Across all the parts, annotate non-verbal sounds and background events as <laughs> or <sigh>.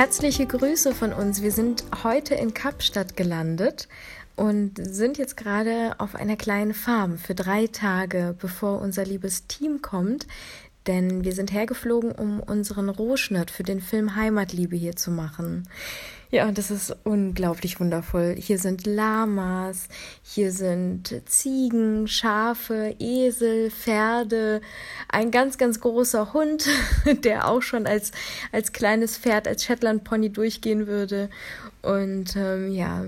Herzliche Grüße von uns. Wir sind heute in Kapstadt gelandet und sind jetzt gerade auf einer kleinen Farm für drei Tage, bevor unser liebes Team kommt. Denn wir sind hergeflogen, um unseren Rohschnitt für den Film Heimatliebe hier zu machen. Ja, und das ist unglaublich wundervoll. Hier sind Lamas, hier sind Ziegen, Schafe, Esel, Pferde, ein ganz, ganz großer Hund, <laughs> der auch schon als, als kleines Pferd, als Shetland Pony durchgehen würde. Und ähm, ja,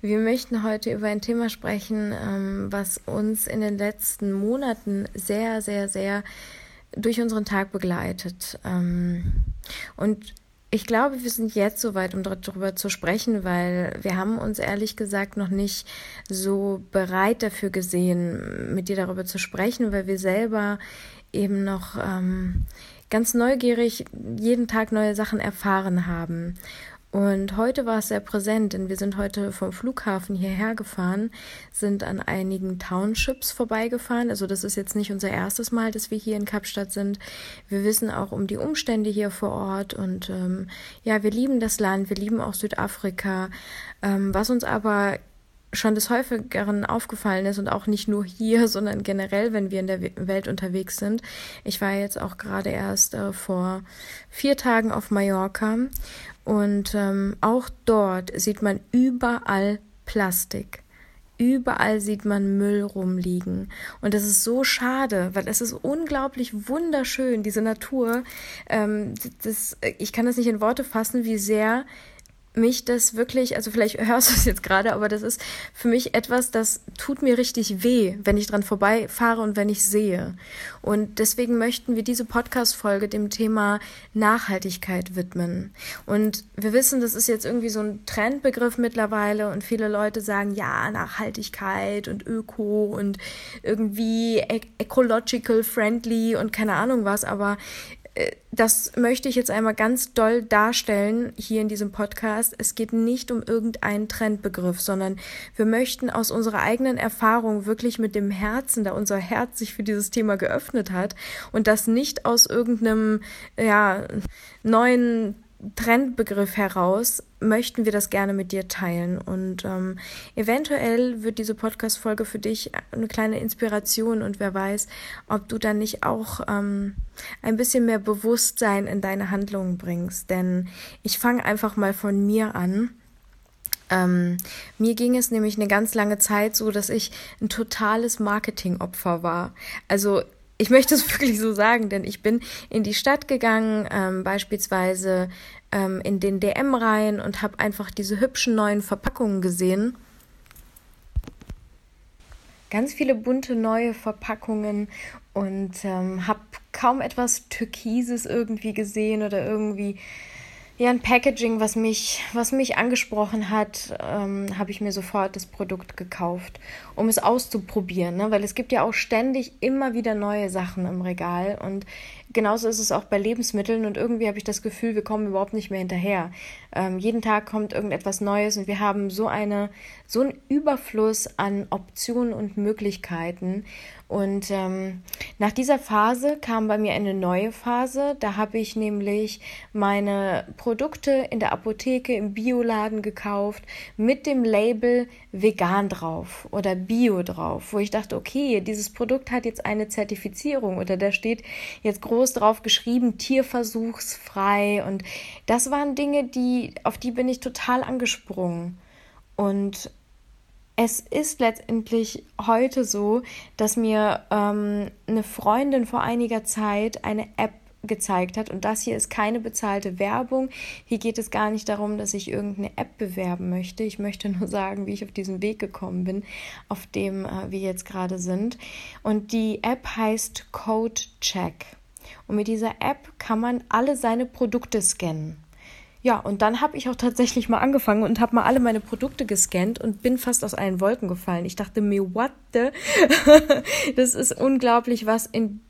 wir möchten heute über ein Thema sprechen, ähm, was uns in den letzten Monaten sehr, sehr, sehr durch unseren Tag begleitet. Ähm, und ich glaube, wir sind jetzt soweit, um darüber zu sprechen, weil wir haben uns ehrlich gesagt noch nicht so bereit dafür gesehen, mit dir darüber zu sprechen, weil wir selber eben noch ähm, ganz neugierig jeden Tag neue Sachen erfahren haben. Und heute war es sehr präsent, denn wir sind heute vom Flughafen hierher gefahren, sind an einigen Townships vorbeigefahren. Also das ist jetzt nicht unser erstes Mal, dass wir hier in Kapstadt sind. Wir wissen auch um die Umstände hier vor Ort und ähm, ja, wir lieben das Land, wir lieben auch Südafrika. Ähm, was uns aber schon des häufigeren aufgefallen ist und auch nicht nur hier, <laughs> sondern generell, wenn wir in der Welt unterwegs sind. Ich war jetzt auch gerade erst äh, vor vier Tagen auf Mallorca und ähm, auch dort sieht man überall Plastik. Überall sieht man Müll rumliegen. Und das ist so schade, weil es ist unglaublich wunderschön, diese Natur. Ähm, das, ich kann das nicht in Worte fassen, wie sehr mich das wirklich, also vielleicht <laughs> hörst du es jetzt gerade, aber das ist für mich etwas, das tut mir richtig weh, wenn ich dran vorbeifahre und wenn ich sehe. Und deswegen möchten wir diese Podcast-Folge dem Thema Nachhaltigkeit widmen. Und wir wissen, das ist jetzt irgendwie so ein Trendbegriff mittlerweile und viele Leute sagen, ja, Nachhaltigkeit und Öko und irgendwie e-, ecological friendly und keine Ahnung was, aber das möchte ich jetzt einmal ganz doll darstellen hier in diesem Podcast. Es geht nicht um irgendeinen Trendbegriff, sondern wir möchten aus unserer eigenen Erfahrung wirklich mit dem Herzen, da unser Herz sich für dieses Thema geöffnet hat und das nicht aus irgendeinem ja, neuen Trendbegriff heraus möchten wir das gerne mit dir teilen. Und ähm, eventuell wird diese Podcast-Folge für dich eine kleine Inspiration und wer weiß, ob du dann nicht auch ähm, ein bisschen mehr Bewusstsein in deine Handlungen bringst. Denn ich fange einfach mal von mir an. Ähm, mir ging es nämlich eine ganz lange Zeit so, dass ich ein totales Marketingopfer war. Also ich möchte es <laughs> wirklich so sagen, denn ich bin in die Stadt gegangen, ähm, beispielsweise ähm, in den DM rein und habe einfach diese hübschen neuen Verpackungen gesehen. Ganz viele bunte neue Verpackungen und ähm, habe kaum etwas Türkises irgendwie gesehen oder irgendwie ja, ein Packaging, was mich, was mich angesprochen hat, ähm, habe ich mir sofort das Produkt gekauft, um es auszuprobieren, ne? weil es gibt ja auch ständig immer wieder neue Sachen im Regal und genauso ist es auch bei Lebensmitteln und irgendwie habe ich das Gefühl, wir kommen überhaupt nicht mehr hinterher. Ähm, jeden Tag kommt irgendetwas Neues und wir haben so eine so einen Überfluss an Optionen und Möglichkeiten. Und ähm, nach dieser Phase kam bei mir eine neue Phase. Da habe ich nämlich meine Produkte in der Apotheke im Bioladen gekauft mit dem Label vegan drauf oder Bio drauf, wo ich dachte, okay, dieses Produkt hat jetzt eine Zertifizierung oder da steht jetzt groß drauf geschrieben, tierversuchsfrei. Und das waren Dinge, die, auf die bin ich total angesprungen. Und es ist letztendlich heute so, dass mir ähm, eine Freundin vor einiger Zeit eine App gezeigt hat. Und das hier ist keine bezahlte Werbung. Hier geht es gar nicht darum, dass ich irgendeine App bewerben möchte. Ich möchte nur <laughs> sagen, wie ich auf diesen Weg gekommen bin, auf dem äh, wir jetzt gerade sind. Und die App heißt Code Check. Und mit dieser App kann man alle seine Produkte scannen. Ja, und dann habe ich auch tatsächlich mal angefangen und habe mal alle meine Produkte gescannt und bin fast aus allen Wolken gefallen. Ich dachte mir, what the? <laughs> das ist unglaublich, was in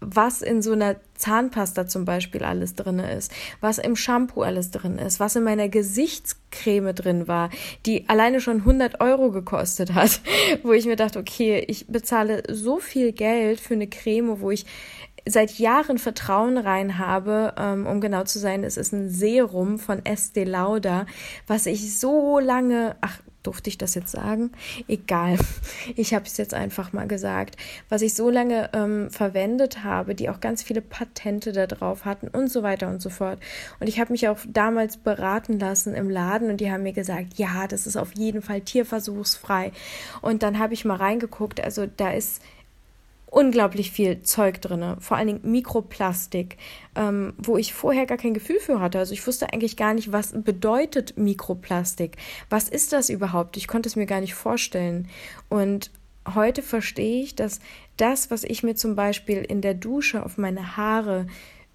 was in so einer Zahnpasta zum Beispiel alles drin ist, was im Shampoo alles drin ist, was in meiner Gesichtscreme drin war, die alleine schon 100 Euro gekostet hat, <laughs> wo ich mir dachte, okay, ich bezahle so viel Geld für eine Creme, wo ich seit Jahren Vertrauen rein habe, ähm, um genau zu sein, es ist ein Serum von Estee Lauder, was ich so lange, ach, durfte ich das jetzt sagen? Egal, <laughs> ich habe es jetzt einfach mal gesagt, was ich so lange ähm, verwendet habe, die auch ganz viele Patente da drauf hatten und so weiter und so fort. Und ich habe mich auch damals beraten lassen im Laden und die haben mir gesagt, ja, das ist auf jeden Fall tierversuchsfrei. Und dann habe ich mal reingeguckt, also da ist unglaublich viel Zeug drin, vor allen Dingen Mikroplastik, ähm, wo ich vorher gar kein Gefühl für hatte. Also ich wusste eigentlich gar nicht, was bedeutet Mikroplastik. Was ist das überhaupt? Ich konnte es mir gar nicht vorstellen. Und heute verstehe ich, dass das, was ich mir zum Beispiel in der Dusche auf meine Haare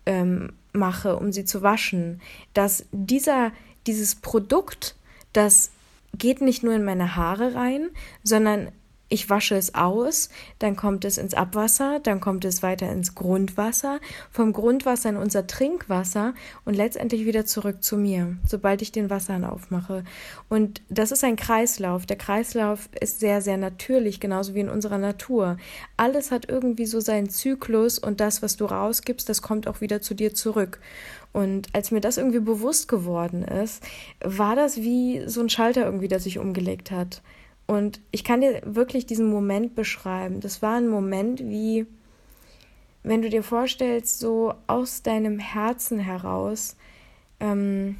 ähm, mache, um sie zu waschen, dass dieser, dieses Produkt, das geht nicht nur in meine Haare rein, sondern ich wasche es aus, dann kommt es ins Abwasser, dann kommt es weiter ins Grundwasser, vom Grundwasser in unser Trinkwasser und letztendlich wieder zurück zu mir, sobald ich den Wasserhahn aufmache. Und das ist ein Kreislauf. Der Kreislauf ist sehr, sehr natürlich, genauso wie in unserer Natur. Alles hat irgendwie so seinen Zyklus und das, was du rausgibst, das kommt auch wieder zu dir zurück. Und als mir das irgendwie bewusst geworden ist, war das wie so ein Schalter irgendwie, der sich umgelegt hat. Und ich kann dir wirklich diesen Moment beschreiben. Das war ein Moment wie, wenn du dir vorstellst, so aus deinem Herzen heraus ähm,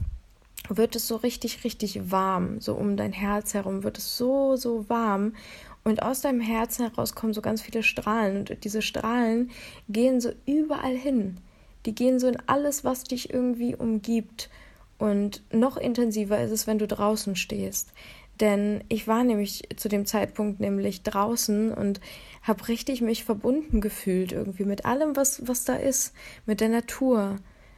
wird es so richtig, richtig warm. So um dein Herz herum wird es so, so warm. Und aus deinem Herzen heraus kommen so ganz viele Strahlen. Und diese Strahlen gehen so überall hin. Die gehen so in alles, was dich irgendwie umgibt. Und noch intensiver ist es, wenn du draußen stehst. Denn ich war nämlich zu dem Zeitpunkt nämlich draußen und habe richtig mich verbunden gefühlt irgendwie mit allem, was, was da ist, mit der Natur,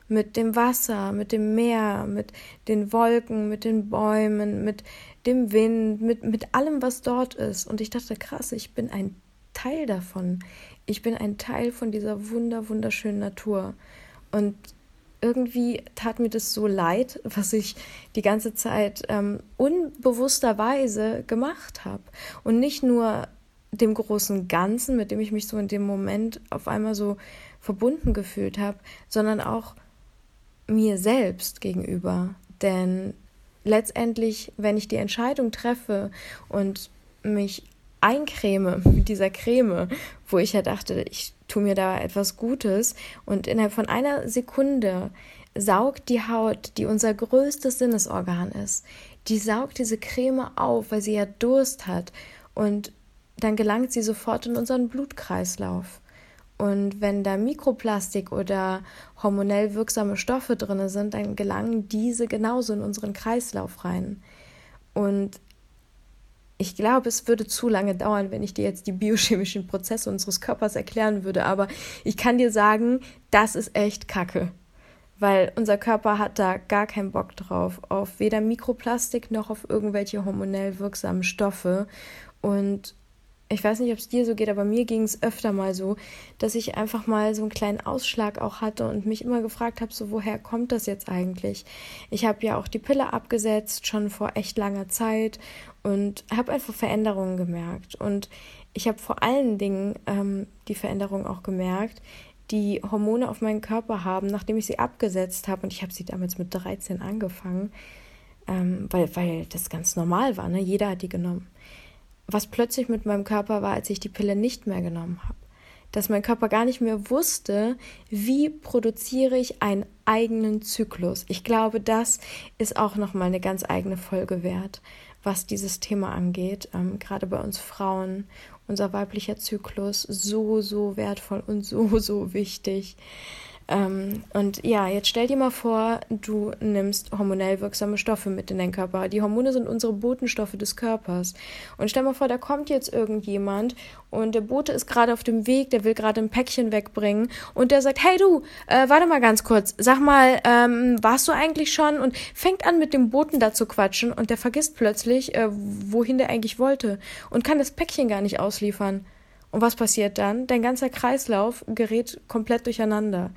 mit dem Wasser, mit dem Meer, mit den Wolken, mit den Bäumen, mit dem Wind, mit, mit allem, was dort ist. Und ich dachte, krass, ich bin ein Teil davon. Ich bin ein Teil von dieser wunder, wunderschönen Natur. Und irgendwie tat mir das so leid, was ich die ganze Zeit ähm, unbewussterweise gemacht habe. Und nicht nur dem großen Ganzen, mit dem ich mich so in dem Moment auf einmal so verbunden gefühlt habe, sondern auch mir selbst gegenüber. Denn letztendlich, wenn ich die Entscheidung treffe und mich eincreme mit dieser Creme, wo ich ja dachte, ich tue mir da etwas Gutes und innerhalb von einer Sekunde saugt die Haut, die unser größtes Sinnesorgan ist, die saugt diese Creme auf, weil sie ja Durst hat und dann gelangt sie sofort in unseren Blutkreislauf. Und wenn da Mikroplastik oder hormonell wirksame Stoffe drin sind, dann gelangen diese genauso in unseren Kreislauf rein. Und ich glaube, es würde zu lange dauern, wenn ich dir jetzt die biochemischen Prozesse unseres Körpers erklären würde, aber ich kann dir sagen, das ist echt Kacke. Weil unser Körper hat da gar keinen Bock drauf, auf weder Mikroplastik noch auf irgendwelche hormonell wirksamen Stoffe. Und ich weiß nicht, ob es dir so geht, aber mir ging es öfter mal so, dass ich einfach mal so einen kleinen Ausschlag auch hatte und mich immer gefragt habe, so woher kommt das jetzt eigentlich? Ich habe ja auch die Pille abgesetzt, schon vor echt langer Zeit und habe einfach Veränderungen gemerkt. Und ich habe vor allen Dingen ähm, die Veränderung auch gemerkt, die Hormone auf meinen Körper haben, nachdem ich sie abgesetzt habe. Und ich habe sie damals mit 13 angefangen, ähm, weil, weil das ganz normal war. Ne? Jeder hat die genommen was plötzlich mit meinem Körper war, als ich die Pille nicht mehr genommen habe. Dass mein Körper gar nicht mehr wusste, wie produziere ich einen eigenen Zyklus. Ich glaube, das ist auch nochmal eine ganz eigene Folge wert, was dieses Thema angeht. Ähm, gerade bei uns Frauen, unser weiblicher Zyklus, so, so wertvoll und so, so wichtig. Ähm, und ja, jetzt stell dir mal vor, du nimmst hormonell wirksame Stoffe mit in deinen Körper. Die Hormone sind unsere Botenstoffe des Körpers. Und stell mal vor, da kommt jetzt irgendjemand und der Bote ist gerade auf dem Weg, der will gerade ein Päckchen wegbringen und der sagt, hey du, äh, warte mal ganz kurz, sag mal, ähm, warst du eigentlich schon? Und fängt an mit dem Boten da zu quatschen und der vergisst plötzlich, äh, wohin der eigentlich wollte und kann das Päckchen gar nicht ausliefern. Und was passiert dann? Dein ganzer Kreislauf gerät komplett durcheinander.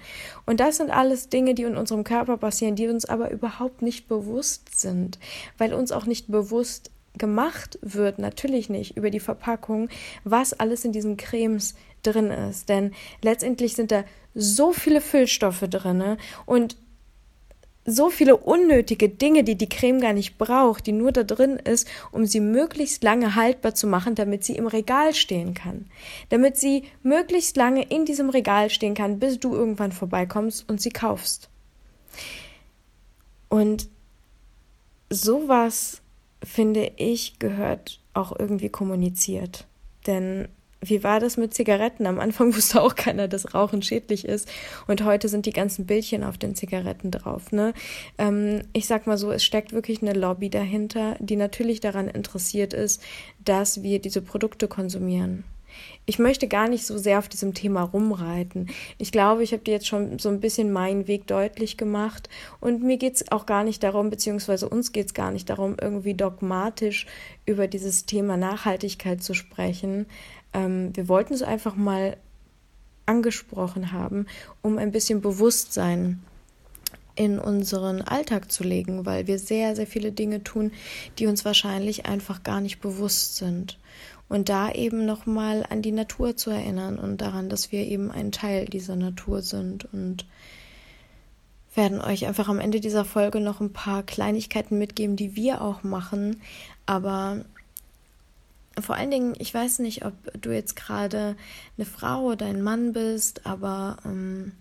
Und das sind alles Dinge, die in unserem Körper passieren, die uns aber überhaupt nicht bewusst sind, weil uns auch nicht bewusst gemacht wird, natürlich nicht über die Verpackung, was alles in diesen Cremes drin ist. Denn letztendlich sind da so viele Füllstoffe drin und so viele unnötige Dinge, die die Creme gar nicht braucht, die nur da drin ist, um sie möglichst lange haltbar zu machen, damit sie im Regal stehen kann. Damit sie möglichst lange in diesem Regal stehen kann, bis du irgendwann vorbeikommst und sie kaufst. Und sowas, finde ich, gehört auch irgendwie kommuniziert. Denn wie war das mit Zigaretten? Am Anfang <laughs> wusste auch keiner, dass Rauchen schädlich ist. Und heute sind die ganzen Bildchen auf den Zigaretten drauf. Ne? Ähm, ich sag mal so, es steckt wirklich eine Lobby dahinter, die natürlich daran interessiert ist, dass wir diese Produkte konsumieren. Ich möchte gar nicht so sehr auf diesem Thema rumreiten. Ich glaube, ich habe dir jetzt schon so ein bisschen meinen Weg deutlich gemacht. Und mir geht es auch gar nicht darum, beziehungsweise uns geht es gar nicht darum, irgendwie dogmatisch über dieses Thema Nachhaltigkeit zu sprechen. Ähm, wir wollten es einfach mal angesprochen haben, um ein bisschen Bewusstsein in unseren Alltag zu legen, weil wir sehr, sehr viele Dinge tun, die uns wahrscheinlich einfach gar nicht bewusst sind. Und da eben nochmal an die Natur zu erinnern und daran, dass wir eben ein Teil dieser Natur sind und werden euch einfach am Ende dieser Folge noch ein paar Kleinigkeiten mitgeben, die wir auch machen, aber vor allen Dingen, ich weiß nicht, ob du jetzt gerade eine Frau oder ein Mann bist, aber ähm,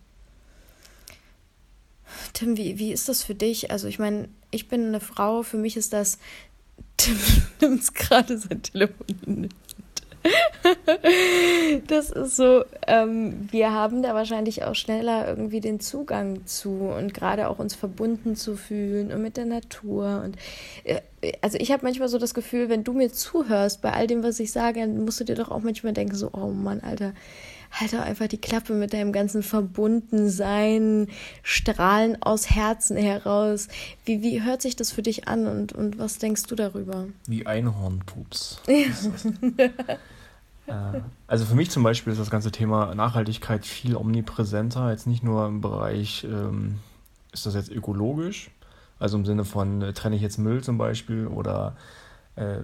Tim, wie, wie ist das für dich? Also ich meine, ich bin eine Frau, für mich ist das, <laughs> Tim nimmt gerade sein Telefon <laughs> das ist so, ähm, wir haben da wahrscheinlich auch schneller irgendwie den Zugang zu und gerade auch uns verbunden zu fühlen und mit der Natur. Und äh, also ich habe manchmal so das Gefühl, wenn du mir zuhörst bei all dem, was ich sage, dann musst du dir doch auch manchmal denken, so, oh Mann, Alter, halt doch einfach die Klappe mit deinem ganzen Verbundensein, Strahlen aus Herzen heraus. Wie, wie hört sich das für dich an und, und was denkst du darüber? Wie Einhornpups. <laughs> Ja. Äh, also für mich zum Beispiel ist das ganze Thema Nachhaltigkeit viel omnipräsenter, jetzt nicht nur im Bereich, ähm, ist das jetzt ökologisch, also im Sinne von äh, trenne ich jetzt Müll zum Beispiel oder äh,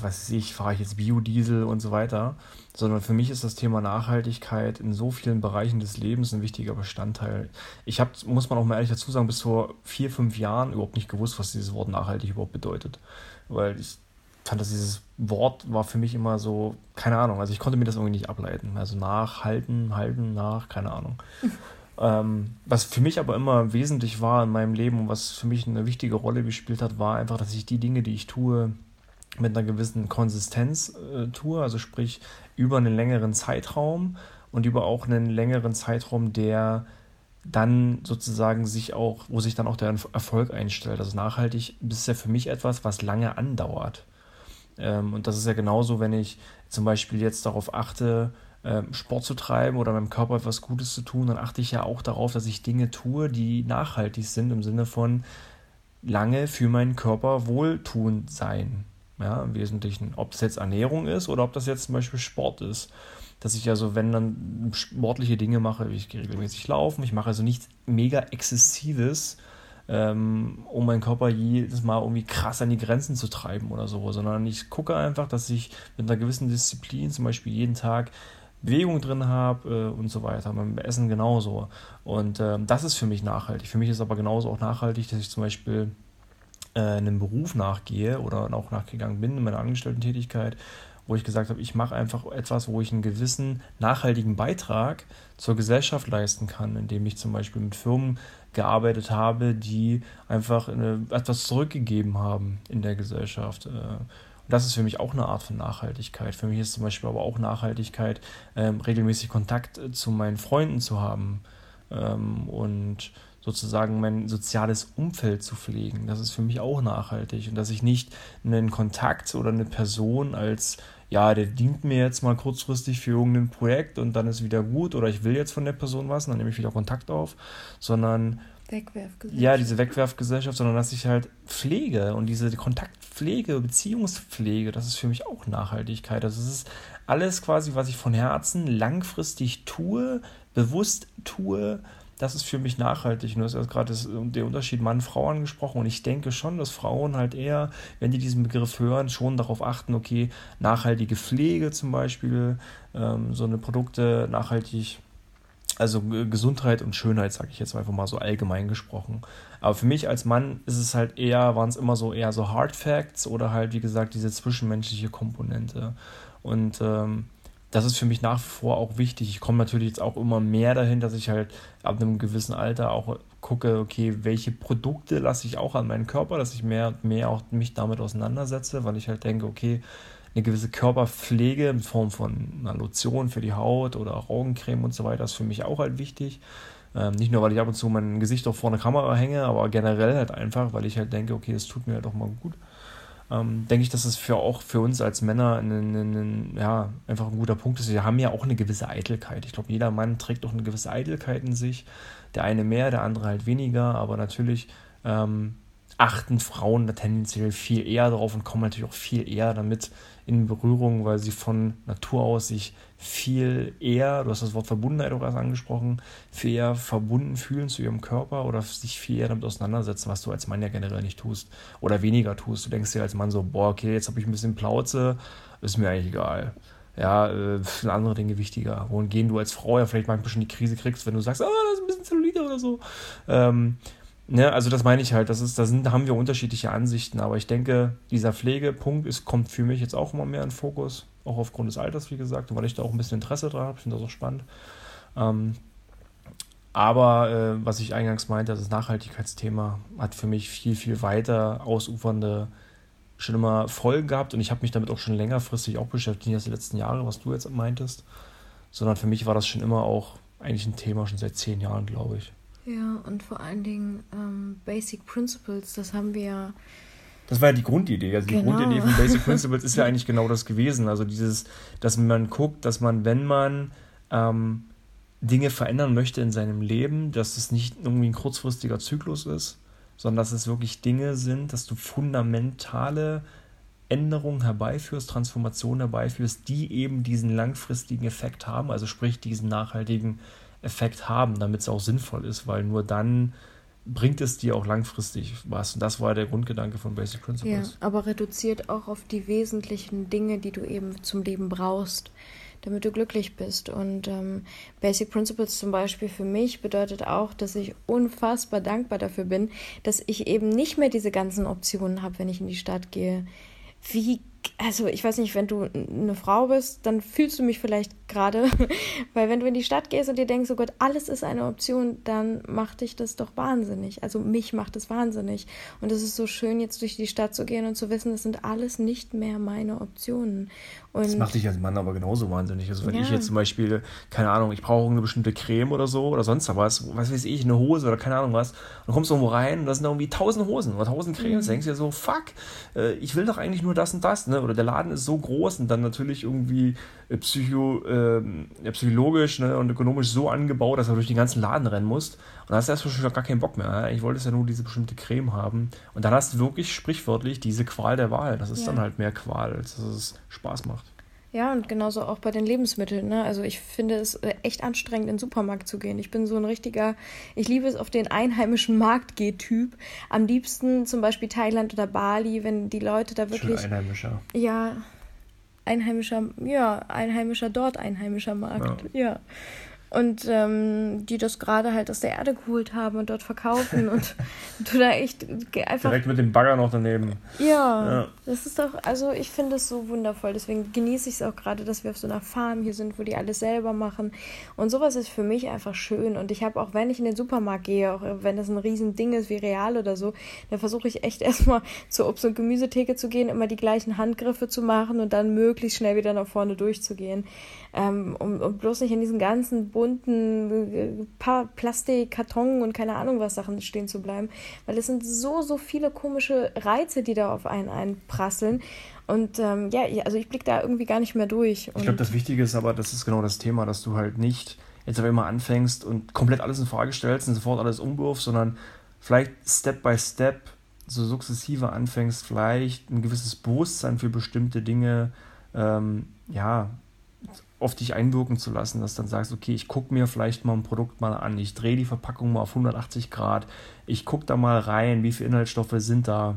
was weiß ich, fahre ich jetzt Biodiesel und so weiter, sondern für mich ist das Thema Nachhaltigkeit in so vielen Bereichen des Lebens ein wichtiger Bestandteil. Ich habe, muss man auch mal ehrlich dazu sagen, bis vor vier, fünf Jahren überhaupt nicht gewusst, was dieses Wort nachhaltig überhaupt bedeutet, weil ich fand, dass dieses Wort war für mich immer so, keine Ahnung, also ich konnte mir das irgendwie nicht ableiten. Also nachhalten, halten, nach, keine Ahnung. <laughs> ähm, was für mich aber immer wesentlich war in meinem Leben und was für mich eine wichtige Rolle gespielt hat, war einfach, dass ich die Dinge, die ich tue, mit einer gewissen Konsistenz äh, tue, also sprich über einen längeren Zeitraum und über auch einen längeren Zeitraum, der dann sozusagen sich auch, wo sich dann auch der Erfolg einstellt. Also nachhaltig ist ja für mich etwas, was lange andauert. Ähm, und das ist ja genauso, wenn ich zum Beispiel jetzt darauf achte, ähm, Sport zu treiben oder meinem Körper etwas Gutes zu tun, dann achte ich ja auch darauf, dass ich Dinge tue, die nachhaltig sind im Sinne von lange für meinen Körper wohltuend sein. Ja, im Wesentlichen. Ob es jetzt Ernährung ist oder ob das jetzt zum Beispiel Sport ist. Dass ich also, wenn dann sportliche Dinge mache, ich gehe regelmäßig laufen, ich mache also nichts mega Exzessives, ähm, um meinen Körper jedes Mal irgendwie krass an die Grenzen zu treiben oder so, sondern ich gucke einfach, dass ich mit einer gewissen Disziplin zum Beispiel jeden Tag Bewegung drin habe äh, und so weiter. Beim Essen genauso. Und äh, das ist für mich nachhaltig. Für mich ist aber genauso auch nachhaltig, dass ich zum Beispiel äh, einem Beruf nachgehe oder auch nachgegangen bin in meiner Angestellten-Tätigkeit, wo ich gesagt habe, ich mache einfach etwas, wo ich einen gewissen nachhaltigen Beitrag zur Gesellschaft leisten kann, indem ich zum Beispiel mit Firmen gearbeitet habe, die einfach eine, etwas zurückgegeben haben in der Gesellschaft. Äh, und das ist für mich auch eine Art von Nachhaltigkeit. Für mich ist zum Beispiel aber auch Nachhaltigkeit, ähm, regelmäßig Kontakt äh, zu meinen Freunden zu haben ähm, und sozusagen mein soziales Umfeld zu pflegen. Das ist für mich auch nachhaltig. Und dass ich nicht einen Kontakt oder eine Person als ja, der dient mir jetzt mal kurzfristig für irgendein Projekt und dann ist wieder gut oder ich will jetzt von der Person was und dann nehme ich wieder Kontakt auf, sondern Wegwerfgesellschaft. Ja, diese Wegwerfgesellschaft, sondern dass ich halt pflege und diese Kontaktpflege, Beziehungspflege, das ist für mich auch Nachhaltigkeit. Das ist alles quasi, was ich von Herzen langfristig tue, bewusst tue, das ist für mich nachhaltig. Du hast ja gerade den Unterschied Mann-Frau angesprochen. Und ich denke schon, dass Frauen halt eher, wenn die diesen Begriff hören, schon darauf achten, okay, nachhaltige Pflege zum Beispiel, ähm, so eine Produkte nachhaltig also Gesundheit und Schönheit, sage ich jetzt einfach mal so allgemein gesprochen. Aber für mich als Mann ist es halt eher, waren es immer so eher so Hard Facts oder halt, wie gesagt, diese zwischenmenschliche Komponente. Und ähm, das ist für mich nach wie vor auch wichtig. Ich komme natürlich jetzt auch immer mehr dahin, dass ich halt ab einem gewissen Alter auch gucke, okay, welche Produkte lasse ich auch an meinen Körper, dass ich mehr und mehr auch mich damit auseinandersetze, weil ich halt denke, okay, eine gewisse Körperpflege in Form von einer Lotion für die Haut oder auch Augencreme und so weiter ist für mich auch halt wichtig. Ähm, nicht nur, weil ich ab und zu mein Gesicht auch vor einer Kamera hänge, aber generell halt einfach, weil ich halt denke, okay, das tut mir halt auch mal gut. Ähm, denke ich, dass es für auch für uns als Männer ein, ein, ein, ja, einfach ein guter Punkt ist. Wir haben ja auch eine gewisse Eitelkeit. Ich glaube, jeder Mann trägt doch eine gewisse Eitelkeit in sich. Der eine mehr, der andere halt weniger, aber natürlich ähm, achten Frauen da tendenziell viel eher drauf und kommen natürlich auch viel eher damit in Berührung, weil sie von Natur aus sich viel eher, du hast das Wort Verbundenheit auch erst angesprochen, viel eher verbunden fühlen zu ihrem Körper oder sich viel eher damit auseinandersetzen, was du als Mann ja generell nicht tust oder weniger tust. Du denkst dir als Mann so, boah, okay, jetzt habe ich ein bisschen Plauze, ist mir eigentlich egal. Ja, äh, sind andere Dinge wichtiger. Wohingegen du als Frau ja vielleicht manchmal schon die Krise kriegst, wenn du sagst, ah, das ist ein bisschen Zellulite oder so. Ähm, Ne, also das meine ich halt, das ist, da sind, haben wir unterschiedliche Ansichten, aber ich denke, dieser Pflegepunkt ist, kommt für mich jetzt auch immer mehr in Fokus, auch aufgrund des Alters, wie gesagt, weil ich da auch ein bisschen Interesse dran habe, ich finde das auch spannend. Ähm, aber äh, was ich eingangs meinte, das Nachhaltigkeitsthema hat für mich viel, viel weiter ausufernde schon immer Folgen gehabt und ich habe mich damit auch schon längerfristig auch beschäftigt, nicht erst die letzten Jahre, was du jetzt meintest, sondern für mich war das schon immer auch eigentlich ein Thema, schon seit zehn Jahren, glaube ich. Ja, und vor allen Dingen ähm, Basic Principles, das haben wir ja. Das war ja die Grundidee. Also die genau. Grundidee von Basic Principles ist ja <laughs> eigentlich genau das gewesen. Also dieses, dass man guckt, dass man, wenn man ähm, Dinge verändern möchte in seinem Leben, dass es nicht irgendwie ein kurzfristiger Zyklus ist, sondern dass es wirklich Dinge sind, dass du fundamentale Änderungen herbeiführst, Transformationen herbeiführst, die eben diesen langfristigen Effekt haben, also sprich diesen nachhaltigen Effekt haben, damit es auch sinnvoll ist, weil nur dann bringt es dir auch langfristig was. Und das war der Grundgedanke von Basic Principles. Ja, aber reduziert auch auf die wesentlichen Dinge, die du eben zum Leben brauchst, damit du glücklich bist. Und ähm, Basic Principles zum Beispiel für mich bedeutet auch, dass ich unfassbar dankbar dafür bin, dass ich eben nicht mehr diese ganzen Optionen habe, wenn ich in die Stadt gehe. Wie also ich weiß nicht, wenn du eine Frau bist, dann fühlst du mich vielleicht gerade, <laughs> weil wenn du in die Stadt gehst und dir denkst, oh Gott, alles ist eine Option, dann macht dich das doch wahnsinnig. Also mich macht es wahnsinnig. Und es ist so schön, jetzt durch die Stadt zu gehen und zu wissen, das sind alles nicht mehr meine Optionen. Und das macht dich als Mann aber genauso wahnsinnig. Also wenn ja. ich jetzt zum Beispiel, keine Ahnung, ich brauche eine bestimmte Creme oder so oder sonst was, was weiß ich, eine Hose oder keine Ahnung was, und kommst irgendwo rein und da sind irgendwie tausend Hosen oder tausend Cremes, mhm. denkst du dir so, fuck, äh, ich will doch eigentlich nur das und das, ne? Oder der Laden ist so groß und dann natürlich irgendwie äh, psycho, äh, psychologisch ne, und ökonomisch so angebaut, dass du durch den ganzen Laden rennen musst. Und da hast du erstmal schon gar keinen Bock mehr. Ich wollte ja nur diese bestimmte Creme haben. Und dann hast du wirklich sprichwörtlich diese Qual der Wahl. Das ist ja. dann halt mehr Qual, als dass es Spaß macht. Ja, und genauso auch bei den Lebensmitteln. Ne? Also ich finde es äh, echt anstrengend, in den Supermarkt zu gehen. Ich bin so ein richtiger, ich liebe es auf den einheimischen <laughs> Markt Typ. Am liebsten zum Beispiel Thailand oder Bali, wenn die Leute da wirklich. Schön einheimischer. Ja, einheimischer, ja, einheimischer dort, einheimischer Markt. Ja. ja und ähm, die das gerade halt aus der Erde geholt haben und dort verkaufen und <laughs> du da echt einfach. Direkt mit dem Bagger noch daneben. Ja, ja. das ist doch, also ich finde es so wundervoll. Deswegen genieße ich es auch gerade, dass wir auf so einer Farm hier sind, wo die alles selber machen. Und sowas ist für mich einfach schön. Und ich habe auch, wenn ich in den Supermarkt gehe, auch wenn das ein Riesending ist wie Real oder so, dann versuche ich echt <laughs> erstmal zur Obst- und Gemüsetheke zu gehen, immer die gleichen Handgriffe zu machen und dann möglichst schnell wieder nach vorne durchzugehen ähm, um, um bloß nicht in diesen ganzen bunten äh, pa Plastik, Karton und keine Ahnung was Sachen stehen zu bleiben, weil es sind so, so viele komische Reize, die da auf einen einprasseln. Und ähm, ja, also ich blicke da irgendwie gar nicht mehr durch. ich glaube, das Wichtige ist aber, das ist genau das Thema, dass du halt nicht jetzt auf einmal anfängst und komplett alles in Frage stellst und sofort alles umwirfst, sondern vielleicht Step by Step so sukzessive anfängst, vielleicht ein gewisses Bewusstsein für bestimmte Dinge ähm, ja, auf dich einwirken zu lassen, dass du dann sagst, okay, ich gucke mir vielleicht mal ein Produkt mal an, ich drehe die Verpackung mal auf 180 Grad, ich gucke da mal rein, wie viele Inhaltsstoffe sind da,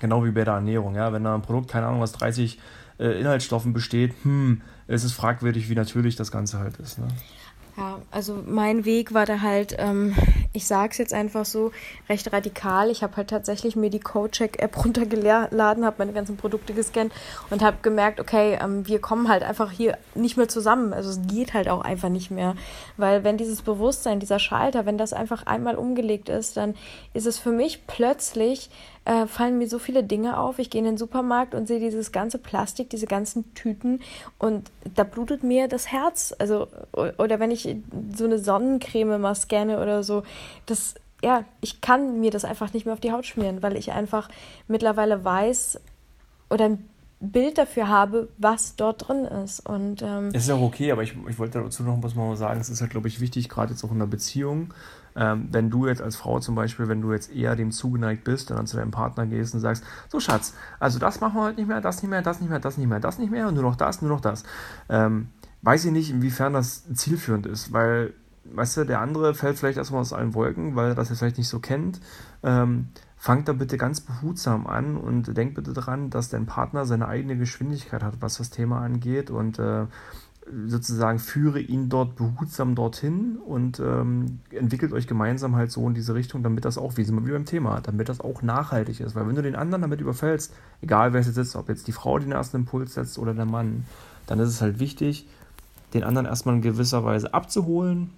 genau wie bei der Ernährung, ja, wenn da ein Produkt, keine Ahnung, was 30 äh, Inhaltsstoffen besteht, hm, es ist fragwürdig, wie natürlich das Ganze halt ist. Ne? Ja, also mein Weg war da halt, ähm, ich sag's jetzt einfach so, recht radikal. Ich habe halt tatsächlich mir die CoCheck-App <laughs> runtergeladen, habe meine ganzen Produkte gescannt und habe gemerkt, okay, ähm, wir kommen halt einfach hier nicht mehr zusammen. Also es geht halt auch einfach nicht mehr. Weil wenn dieses Bewusstsein, dieser Schalter, wenn das einfach einmal umgelegt ist, dann ist es für mich plötzlich äh, fallen mir so viele Dinge auf. Ich gehe in den Supermarkt und sehe dieses ganze Plastik, diese ganzen Tüten und da blutet mir das Herz. Also, oder wenn ich so eine Sonnencreme mal scanne oder so, das, ja, ich kann mir das einfach nicht mehr auf die Haut schmieren, weil ich einfach mittlerweile weiß oder ein Bild dafür habe, was dort drin ist. Und, ähm, ist auch okay, aber ich, ich wollte dazu noch was mal sagen. Es ist halt, glaube ich, wichtig, gerade jetzt auch in einer Beziehung, ähm, wenn du jetzt als Frau zum Beispiel, wenn du jetzt eher dem zugeneigt bist und dann zu deinem Partner gehst und sagst, so Schatz, also das machen wir heute nicht mehr, das nicht mehr, das nicht mehr, das nicht mehr, das nicht mehr nur noch das, nur noch das. Ähm, weiß ich nicht, inwiefern das zielführend ist, weil, weißt du, der andere fällt vielleicht erstmal aus allen Wolken, weil er das jetzt vielleicht nicht so kennt. Ähm, fangt da bitte ganz behutsam an und denkt bitte daran, dass dein Partner seine eigene Geschwindigkeit hat, was das Thema angeht und äh, sozusagen führe ihn dort behutsam dorthin und ähm, entwickelt euch gemeinsam halt so in diese Richtung, damit das auch, wie sind wir wie beim Thema, damit das auch nachhaltig ist. Weil wenn du den anderen damit überfällst, egal wer es jetzt ist, ob jetzt die Frau den ersten Impuls setzt oder der Mann, dann ist es halt wichtig, den anderen erstmal in gewisser Weise abzuholen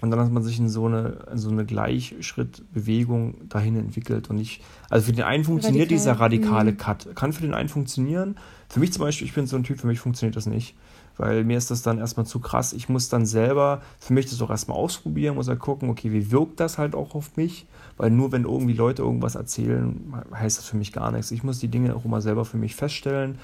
und dann, dass man sich in so eine, in so eine Gleichschrittbewegung dahin entwickelt. Und ich, also für den einen funktioniert Radikal. dieser radikale mhm. Cut. Kann für den einen funktionieren. Für mich zum Beispiel, ich bin so ein Typ, für mich funktioniert das nicht weil mir ist das dann erstmal zu krass. Ich muss dann selber für mich das auch erstmal ausprobieren, muss halt gucken, okay, wie wirkt das halt auch auf mich, weil nur wenn irgendwie Leute irgendwas erzählen, heißt das für mich gar nichts. Ich muss die Dinge auch immer selber für mich feststellen,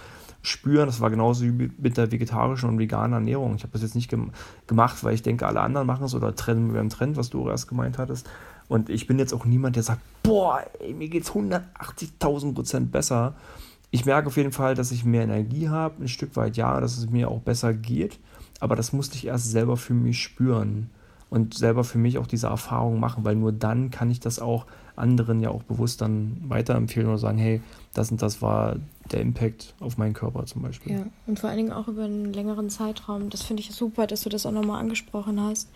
spüren. Das war genauso wie mit der vegetarischen und veganen Ernährung. Ich habe das jetzt nicht gem gemacht, weil ich denke, alle anderen machen es oder trennen wir im Trend, was du erst gemeint hattest. Und ich bin jetzt auch niemand, der sagt, boah, ey, mir geht's 180.000 Prozent besser ich merke auf jeden Fall, dass ich mehr Energie habe, ein Stück weit ja, dass es mir auch besser geht. Aber das musste ich erst selber für mich spüren und selber für mich auch diese Erfahrung machen, weil nur dann kann ich das auch anderen ja auch bewusst dann weiterempfehlen oder sagen, hey, das und das war der Impact auf meinen Körper zum Beispiel. Ja, und vor allen Dingen auch über einen längeren Zeitraum. Das finde ich super, dass du das auch nochmal angesprochen hast.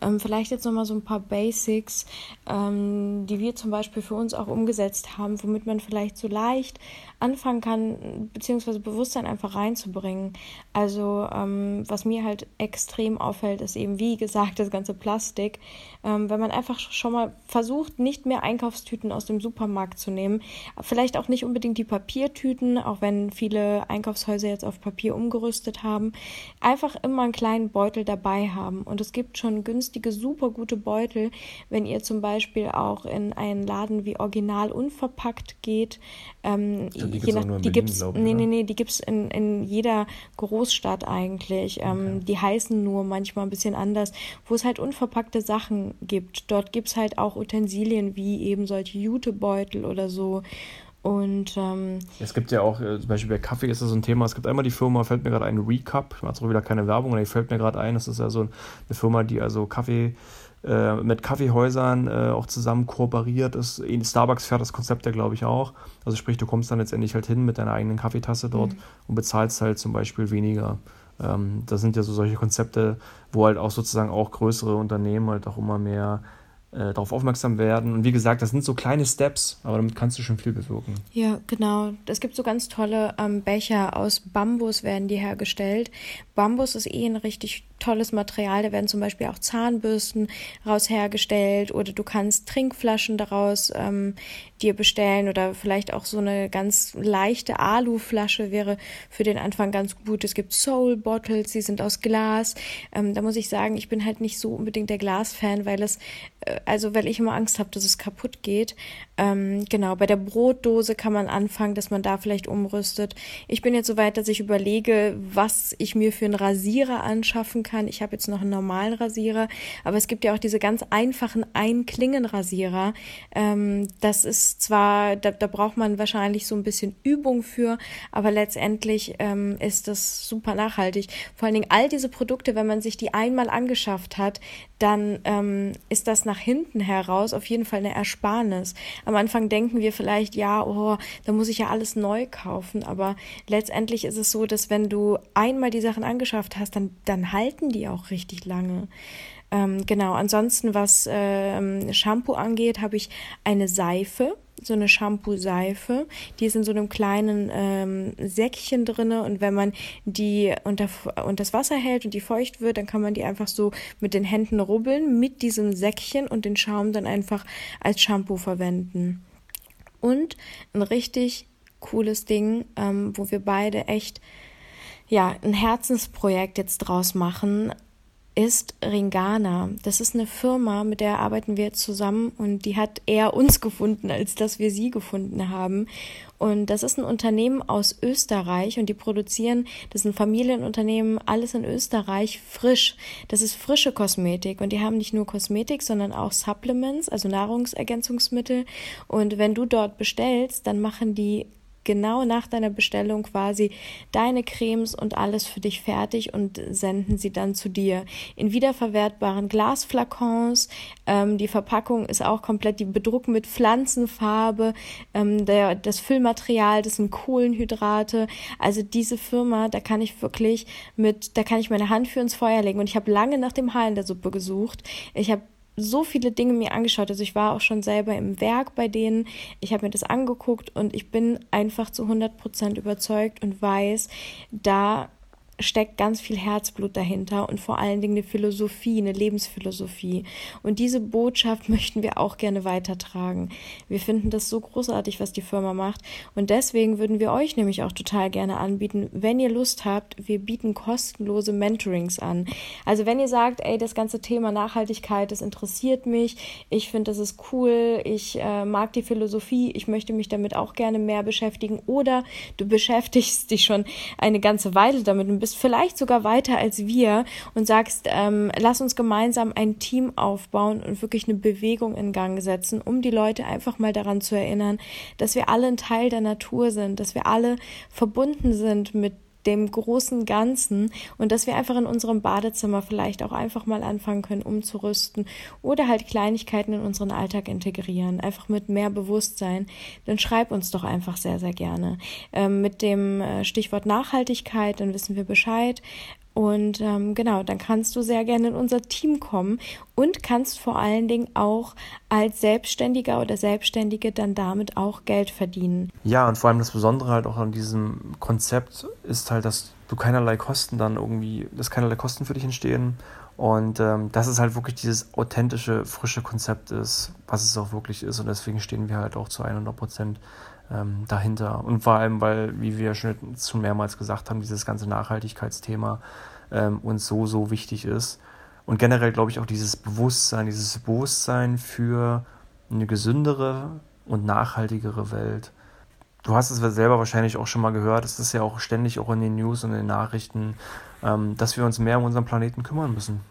Ähm, vielleicht jetzt nochmal so ein paar Basics, ähm, die wir zum Beispiel für uns auch umgesetzt haben, womit man vielleicht so leicht anfangen kann, beziehungsweise Bewusstsein einfach reinzubringen. Also, ähm, was mir halt extrem auffällt, ist eben, wie gesagt, das ganze Plastik. Ähm, wenn man einfach schon mal versucht, nicht mehr Einkaufstüten aus dem Supermarkt zu nehmen, vielleicht auch nicht unbedingt die Papiertüten, auch wenn viele Einkaufshäuser jetzt auf Papier umgerüstet haben, einfach immer einen kleinen Beutel dabei haben. Und es gibt schon günstige, super gute Beutel, wenn ihr zum Beispiel auch in einen Laden wie Original unverpackt geht. Ähm, ja, die gibt es die gibt's, nee, nee, nee, die gibt es in, in jeder Großstadt eigentlich. Ähm, okay. Die heißen nur manchmal ein bisschen anders, wo es halt unverpackte Sachen gibt. Dort gibt es halt auch Utensilien wie eben solche Jutebeutel oder so. Und ähm, es gibt ja auch, äh, zum Beispiel bei Kaffee ist das so ein Thema. Es gibt einmal die Firma, fällt mir gerade ein, Recap. Ich mache zwar wieder keine Werbung, aber die fällt mir gerade ein. Das ist ja so eine Firma, die also Kaffee äh, mit Kaffeehäusern äh, auch zusammen kooperiert ist. Starbucks fährt das Konzept ja, glaube ich, auch. Also sprich, du kommst dann letztendlich halt hin mit deiner eigenen Kaffeetasse dort mhm. und bezahlst halt zum Beispiel weniger. Ähm, das sind ja so solche Konzepte, wo halt auch sozusagen auch größere Unternehmen halt auch immer mehr äh, darauf aufmerksam werden. Und wie gesagt, das sind so kleine Steps, aber damit kannst du schon viel bewirken. Ja, genau. Es gibt so ganz tolle ähm, Becher aus Bambus werden die hergestellt. Bambus ist eh ein richtig tolles Material. Da werden zum Beispiel auch Zahnbürsten raus hergestellt oder du kannst Trinkflaschen daraus ähm, dir bestellen oder vielleicht auch so eine ganz leichte Aluflasche wäre für den Anfang ganz gut. Es gibt Soul Bottles, die sind aus Glas. Ähm, da muss ich sagen, ich bin halt nicht so unbedingt der Glasfan, weil es, äh, also weil ich immer Angst habe, dass es kaputt geht. Ähm, genau, bei der Brotdose kann man anfangen, dass man da vielleicht umrüstet. Ich bin jetzt so weit, dass ich überlege, was ich mir für einen Rasierer anschaffen kann. Ich habe jetzt noch einen normalen Rasierer, aber es gibt ja auch diese ganz einfachen Einklingenrasierer. Ähm, das ist zwar, da, da braucht man wahrscheinlich so ein bisschen Übung für, aber letztendlich ähm, ist das super nachhaltig. Vor allen Dingen all diese Produkte, wenn man sich die einmal angeschafft hat, dann ähm, ist das nach hinten heraus auf jeden Fall eine Ersparnis. Am Anfang denken wir vielleicht, ja, oh, da muss ich ja alles neu kaufen, aber letztendlich ist es so, dass wenn du einmal die Sachen angeschafft hast, dann, dann halten die auch richtig lange. Ähm, genau, ansonsten, was ähm, Shampoo angeht, habe ich eine Seife so eine Shampoo-Seife. Die ist in so einem kleinen ähm, Säckchen drinne und wenn man die unter, unter das Wasser hält und die feucht wird, dann kann man die einfach so mit den Händen rubbeln mit diesem Säckchen und den Schaum dann einfach als Shampoo verwenden. Und ein richtig cooles Ding, ähm, wo wir beide echt ja ein Herzensprojekt jetzt draus machen, ist Ringana. Das ist eine Firma, mit der arbeiten wir zusammen und die hat eher uns gefunden, als dass wir sie gefunden haben. Und das ist ein Unternehmen aus Österreich und die produzieren, das ist ein Familienunternehmen, alles in Österreich frisch. Das ist frische Kosmetik und die haben nicht nur Kosmetik, sondern auch Supplements, also Nahrungsergänzungsmittel. Und wenn du dort bestellst, dann machen die genau nach deiner Bestellung quasi deine Cremes und alles für dich fertig und senden sie dann zu dir in wiederverwertbaren Glasflakons. Ähm, die Verpackung ist auch komplett die bedruckt mit Pflanzenfarbe. Ähm, der, das Füllmaterial, das sind Kohlenhydrate. Also diese Firma, da kann ich wirklich mit, da kann ich meine Hand für ins Feuer legen. Und ich habe lange nach dem Haar in der Suppe gesucht. Ich habe so viele Dinge mir angeschaut. Also ich war auch schon selber im Werk bei denen. Ich habe mir das angeguckt und ich bin einfach zu 100 Prozent überzeugt und weiß, da steckt ganz viel Herzblut dahinter und vor allen Dingen eine Philosophie, eine Lebensphilosophie. Und diese Botschaft möchten wir auch gerne weitertragen. Wir finden das so großartig, was die Firma macht. Und deswegen würden wir euch nämlich auch total gerne anbieten, wenn ihr Lust habt, wir bieten kostenlose Mentorings an. Also wenn ihr sagt, ey, das ganze Thema Nachhaltigkeit, das interessiert mich, ich finde, das ist cool, ich äh, mag die Philosophie, ich möchte mich damit auch gerne mehr beschäftigen oder du beschäftigst dich schon eine ganze Weile damit und bist bist vielleicht sogar weiter als wir und sagst, ähm, lass uns gemeinsam ein Team aufbauen und wirklich eine Bewegung in Gang setzen, um die Leute einfach mal daran zu erinnern, dass wir alle ein Teil der Natur sind, dass wir alle verbunden sind mit dem großen Ganzen und dass wir einfach in unserem Badezimmer vielleicht auch einfach mal anfangen können, umzurüsten oder halt Kleinigkeiten in unseren Alltag integrieren, einfach mit mehr Bewusstsein, dann schreib uns doch einfach sehr, sehr gerne. Ähm, mit dem äh, Stichwort Nachhaltigkeit, dann wissen wir Bescheid. Und ähm, genau, dann kannst du sehr gerne in unser Team kommen und kannst vor allen Dingen auch als Selbstständiger oder Selbstständige dann damit auch Geld verdienen. Ja, und vor allem das Besondere halt auch an diesem Konzept ist halt, dass du keinerlei Kosten dann irgendwie, dass keinerlei Kosten für dich entstehen. Und ähm, dass es halt wirklich dieses authentische, frische Konzept ist, was es auch wirklich ist. Und deswegen stehen wir halt auch zu 100 Prozent ähm, dahinter. Und vor allem, weil, wie wir schon, schon mehrmals gesagt haben, dieses ganze Nachhaltigkeitsthema ähm, uns so, so wichtig ist. Und generell glaube ich auch dieses Bewusstsein, dieses Bewusstsein für eine gesündere und nachhaltigere Welt. Du hast es selber wahrscheinlich auch schon mal gehört, es ist ja auch ständig auch in den News und in den Nachrichten, ähm, dass wir uns mehr um unseren Planeten kümmern müssen,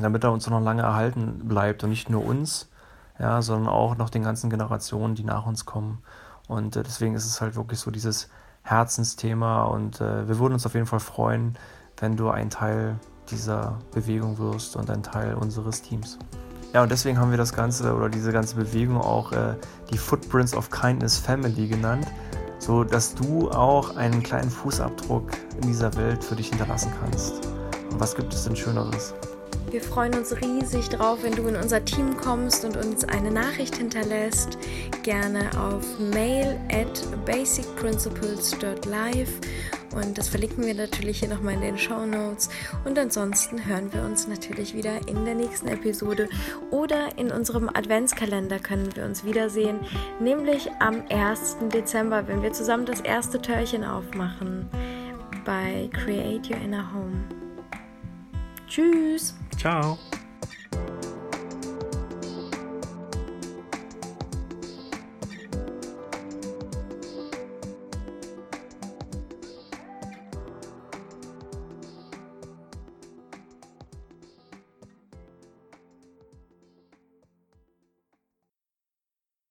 damit er uns noch lange erhalten bleibt und nicht nur uns, ja, sondern auch noch den ganzen Generationen, die nach uns kommen. Und äh, deswegen ist es halt wirklich so dieses Herzensthema und äh, wir würden uns auf jeden Fall freuen, wenn du ein Teil dieser Bewegung wirst und ein Teil unseres Teams. Ja, und deswegen haben wir das Ganze oder diese ganze Bewegung auch äh, die Footprints of Kindness Family genannt, so dass du auch einen kleinen Fußabdruck in dieser Welt für dich hinterlassen kannst. Und was gibt es denn Schöneres? Wir freuen uns riesig drauf, wenn du in unser Team kommst und uns eine Nachricht hinterlässt. Gerne auf mail at basicprinciples.live und das verlinken wir natürlich hier nochmal in den Show Notes. Und ansonsten hören wir uns natürlich wieder in der nächsten Episode oder in unserem Adventskalender können wir uns wiedersehen, nämlich am 1. Dezember, wenn wir zusammen das erste Türchen aufmachen bei Create Your Inner Home. Tschüss! Ciao.